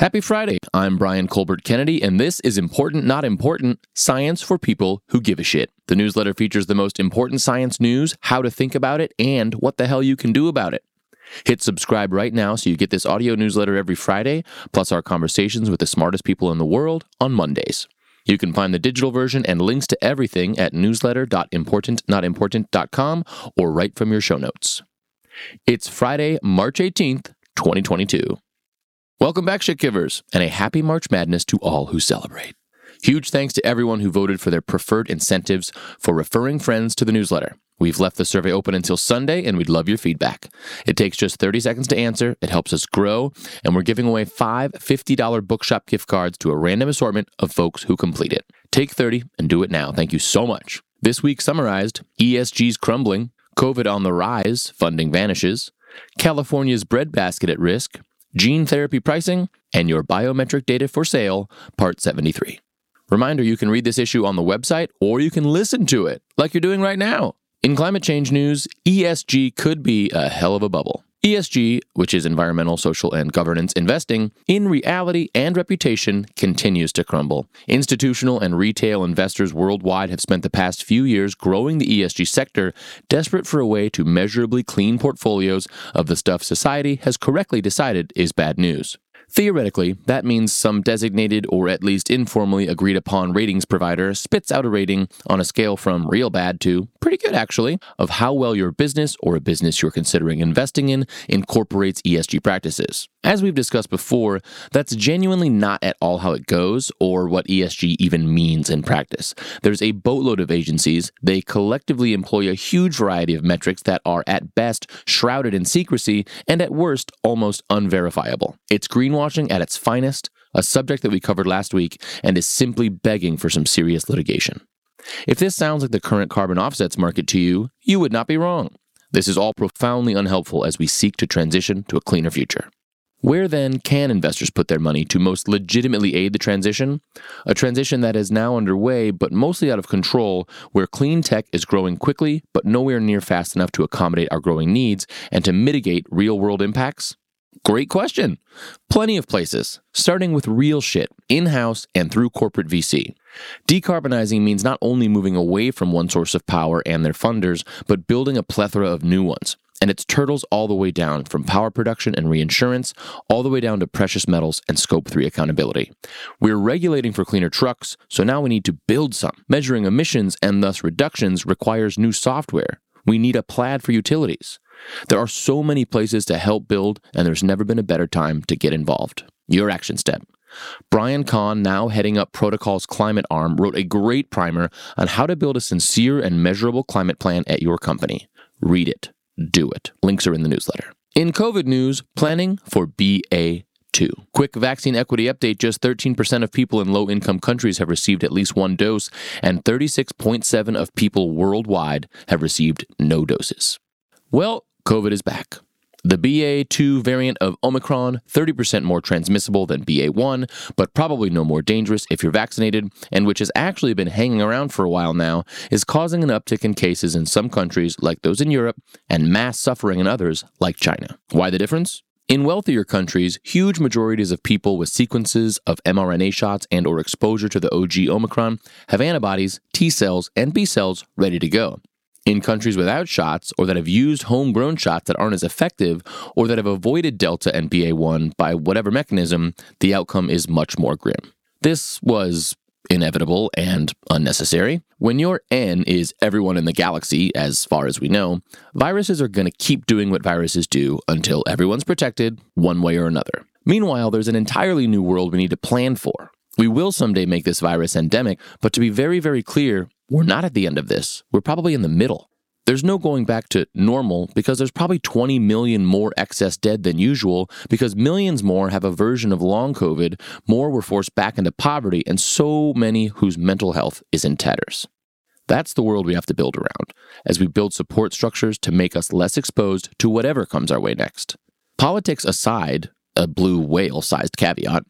Happy Friday. I'm Brian Colbert Kennedy, and this is Important Not Important Science for People Who Give a Shit. The newsletter features the most important science news, how to think about it, and what the hell you can do about it. Hit subscribe right now so you get this audio newsletter every Friday, plus our conversations with the smartest people in the world on Mondays. You can find the digital version and links to everything at newsletter.importantnotimportant.com or right from your show notes. It's Friday, March 18th, 2022. Welcome back, shit givers, and a happy March Madness to all who celebrate. Huge thanks to everyone who voted for their preferred incentives for referring friends to the newsletter. We've left the survey open until Sunday, and we'd love your feedback. It takes just 30 seconds to answer, it helps us grow, and we're giving away five $50 bookshop gift cards to a random assortment of folks who complete it. Take 30 and do it now. Thank you so much. This week summarized ESG's crumbling, COVID on the rise, funding vanishes, California's breadbasket at risk, Gene Therapy Pricing, and Your Biometric Data for Sale, Part 73. Reminder you can read this issue on the website or you can listen to it, like you're doing right now. In climate change news, ESG could be a hell of a bubble. ESG, which is environmental, social, and governance investing, in reality and reputation continues to crumble. Institutional and retail investors worldwide have spent the past few years growing the ESG sector, desperate for a way to measurably clean portfolios of the stuff society has correctly decided is bad news. Theoretically, that means some designated or at least informally agreed upon ratings provider spits out a rating on a scale from real bad to pretty good, actually, of how well your business or a business you're considering investing in incorporates ESG practices. As we've discussed before, that's genuinely not at all how it goes or what ESG even means in practice. There's a boatload of agencies, they collectively employ a huge variety of metrics that are at best shrouded in secrecy and at worst almost unverifiable. It's greenwashing at its finest, a subject that we covered last week and is simply begging for some serious litigation. If this sounds like the current carbon offsets market to you, you would not be wrong. This is all profoundly unhelpful as we seek to transition to a cleaner future. Where then can investors put their money to most legitimately aid the transition? A transition that is now underway, but mostly out of control, where clean tech is growing quickly, but nowhere near fast enough to accommodate our growing needs and to mitigate real world impacts? Great question. Plenty of places, starting with real shit, in house and through corporate VC. Decarbonizing means not only moving away from one source of power and their funders, but building a plethora of new ones and it's turtles all the way down from power production and reinsurance, all the way down to precious metals and scope 3 accountability. We're regulating for cleaner trucks, so now we need to build some. Measuring emissions and thus reductions requires new software. We need a plaid for utilities. There are so many places to help build, and there's never been a better time to get involved. Your action step. Brian Kahn, now heading up Protocol's climate arm, wrote a great primer on how to build a sincere and measurable climate plan at your company. Read it do it. Links are in the newsletter. In COVID news, planning for BA2. Quick vaccine equity update just 13% of people in low income countries have received at least one dose, and 36.7 of people worldwide have received no doses. Well, COVID is back. The BA2 variant of Omicron, 30% more transmissible than BA1, but probably no more dangerous if you're vaccinated, and which has actually been hanging around for a while now, is causing an uptick in cases in some countries like those in Europe and mass suffering in others like China. Why the difference? In wealthier countries, huge majorities of people with sequences of mRNA shots and or exposure to the OG Omicron have antibodies, T cells, and B cells ready to go. In countries without shots or that have used homegrown shots that aren't as effective or that have avoided Delta and BA1 by whatever mechanism, the outcome is much more grim. This was inevitable and unnecessary. When your N is everyone in the galaxy, as far as we know, viruses are going to keep doing what viruses do until everyone's protected, one way or another. Meanwhile, there's an entirely new world we need to plan for. We will someday make this virus endemic, but to be very, very clear, we're not at the end of this. We're probably in the middle. There's no going back to normal because there's probably 20 million more excess dead than usual because millions more have a version of long COVID, more were forced back into poverty, and so many whose mental health is in tatters. That's the world we have to build around as we build support structures to make us less exposed to whatever comes our way next. Politics aside, a blue whale sized caveat,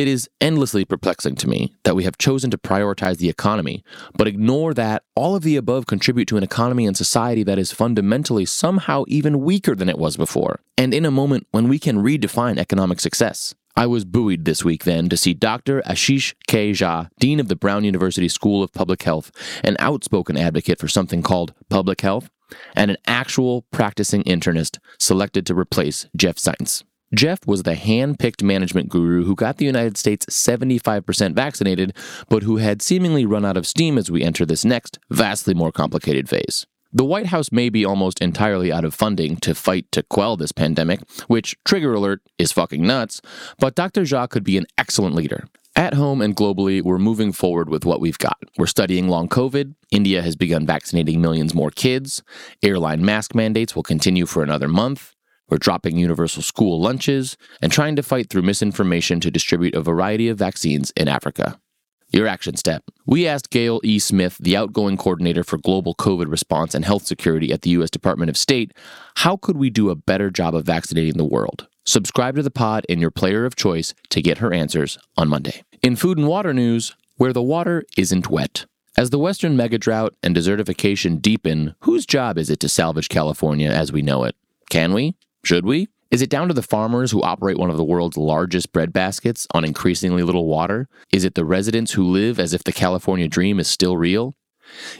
it is endlessly perplexing to me that we have chosen to prioritize the economy, but ignore that all of the above contribute to an economy and society that is fundamentally somehow even weaker than it was before, and in a moment when we can redefine economic success. I was buoyed this week then to see Dr. Ashish K. Jha, Dean of the Brown University School of Public Health, an outspoken advocate for something called public health, and an actual practicing internist selected to replace Jeff Zients. Jeff was the hand picked management guru who got the United States 75% vaccinated, but who had seemingly run out of steam as we enter this next, vastly more complicated phase. The White House may be almost entirely out of funding to fight to quell this pandemic, which, trigger alert, is fucking nuts, but Dr. Jha could be an excellent leader. At home and globally, we're moving forward with what we've got. We're studying long COVID. India has begun vaccinating millions more kids. Airline mask mandates will continue for another month. We're dropping universal school lunches and trying to fight through misinformation to distribute a variety of vaccines in Africa. Your action step. We asked Gayle E. Smith, the outgoing coordinator for global COVID response and health security at the U.S. Department of State, how could we do a better job of vaccinating the world? Subscribe to the pod in your player of choice to get her answers on Monday. In food and water news, where the water isn't wet. As the Western megadrought and desertification deepen, whose job is it to salvage California as we know it? Can we? Should we? Is it down to the farmers who operate one of the world's largest bread baskets on increasingly little water? Is it the residents who live as if the California dream is still real?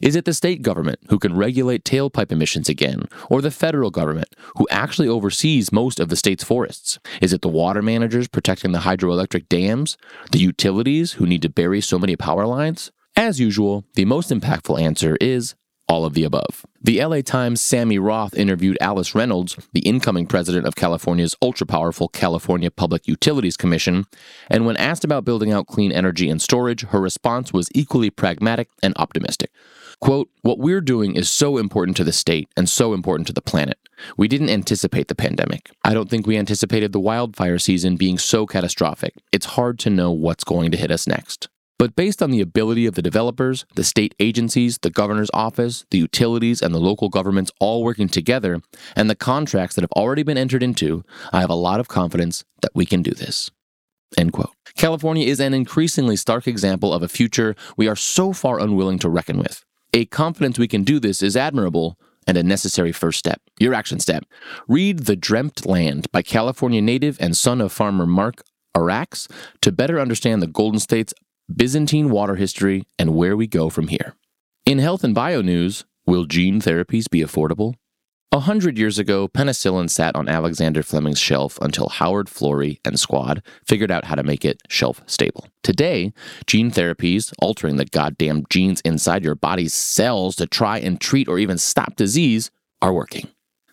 Is it the state government who can regulate tailpipe emissions again, or the federal government who actually oversees most of the state's forests? Is it the water managers protecting the hydroelectric dams, the utilities who need to bury so many power lines? As usual, the most impactful answer is all of the above. The LA Times' Sammy Roth interviewed Alice Reynolds, the incoming president of California's ultra powerful California Public Utilities Commission, and when asked about building out clean energy and storage, her response was equally pragmatic and optimistic. Quote, What we're doing is so important to the state and so important to the planet. We didn't anticipate the pandemic. I don't think we anticipated the wildfire season being so catastrophic. It's hard to know what's going to hit us next. But based on the ability of the developers, the state agencies, the governor's office, the utilities, and the local governments all working together, and the contracts that have already been entered into, I have a lot of confidence that we can do this. End quote. California is an increasingly stark example of a future we are so far unwilling to reckon with. A confidence we can do this is admirable and a necessary first step. Your action step. Read The Dreamt Land by California native and son of farmer Mark Arax to better understand the Golden State's Byzantine water history, and where we go from here. In health and bio news, will gene therapies be affordable? A hundred years ago, penicillin sat on Alexander Fleming's shelf until Howard Florey and squad figured out how to make it shelf stable. Today, gene therapies, altering the goddamn genes inside your body's cells to try and treat or even stop disease, are working.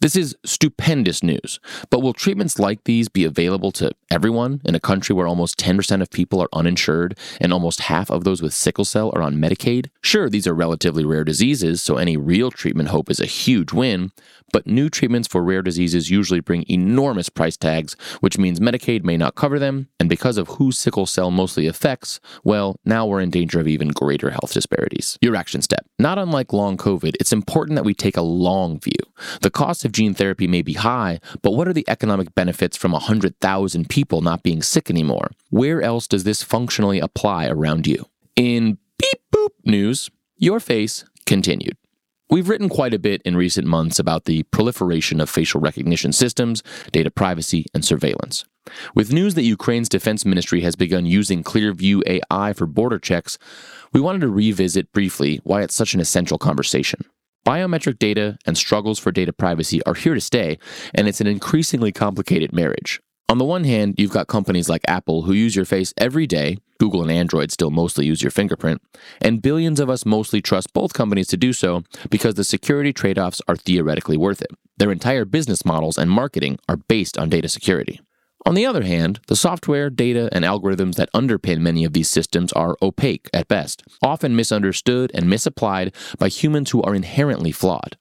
This is stupendous news, but will treatments like these be available to everyone in a country where almost 10% of people are uninsured and almost half of those with sickle cell are on Medicaid? Sure, these are relatively rare diseases, so any real treatment hope is a huge win, but new treatments for rare diseases usually bring enormous price tags, which means Medicaid may not cover them, and because of who sickle cell mostly affects, well, now we're in danger of even greater health disparities. Your action step. Not unlike long COVID, it's important that we take a long view. The cost of of gene therapy may be high, but what are the economic benefits from 100,000 people not being sick anymore? Where else does this functionally apply around you? In beep boop news, your face continued. We've written quite a bit in recent months about the proliferation of facial recognition systems, data privacy, and surveillance. With news that Ukraine's defense ministry has begun using Clearview AI for border checks, we wanted to revisit briefly why it's such an essential conversation. Biometric data and struggles for data privacy are here to stay, and it's an increasingly complicated marriage. On the one hand, you've got companies like Apple who use your face every day, Google and Android still mostly use your fingerprint, and billions of us mostly trust both companies to do so because the security trade offs are theoretically worth it. Their entire business models and marketing are based on data security. On the other hand, the software, data, and algorithms that underpin many of these systems are opaque at best, often misunderstood and misapplied by humans who are inherently flawed.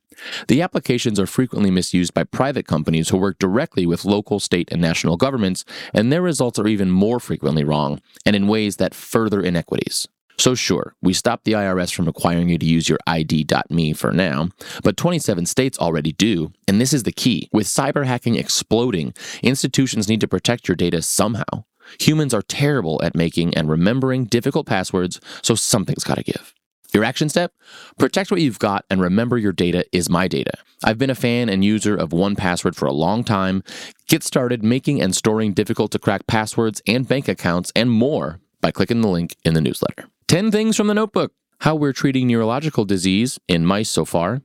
The applications are frequently misused by private companies who work directly with local, state, and national governments, and their results are even more frequently wrong and in ways that further inequities. So, sure, we stopped the IRS from requiring you to use your ID.me for now, but 27 states already do, and this is the key. With cyber hacking exploding, institutions need to protect your data somehow. Humans are terrible at making and remembering difficult passwords, so something's gotta give. Your action step? Protect what you've got and remember your data is my data. I've been a fan and user of 1Password for a long time. Get started making and storing difficult to crack passwords and bank accounts and more by clicking the link in the newsletter. 10 things from the notebook. How we're treating neurological disease in mice so far.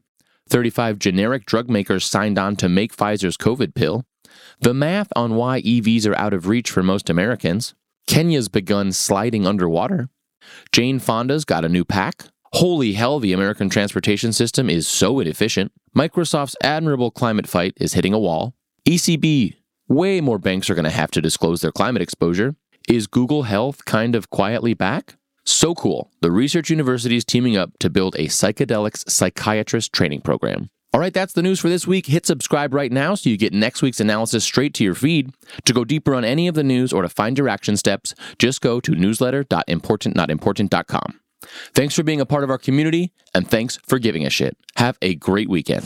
35 generic drug makers signed on to make Pfizer's COVID pill. The math on why EVs are out of reach for most Americans. Kenya's begun sliding underwater. Jane Fonda's got a new PAC. Holy hell, the American transportation system is so inefficient. Microsoft's admirable climate fight is hitting a wall. ECB, way more banks are going to have to disclose their climate exposure. Is Google Health kind of quietly back? So cool. The research university is teaming up to build a psychedelics psychiatrist training program. All right, that's the news for this week. Hit subscribe right now so you get next week's analysis straight to your feed. To go deeper on any of the news or to find your action steps, just go to newsletter.importantnotimportant.com. Thanks for being a part of our community, and thanks for giving a shit. Have a great weekend.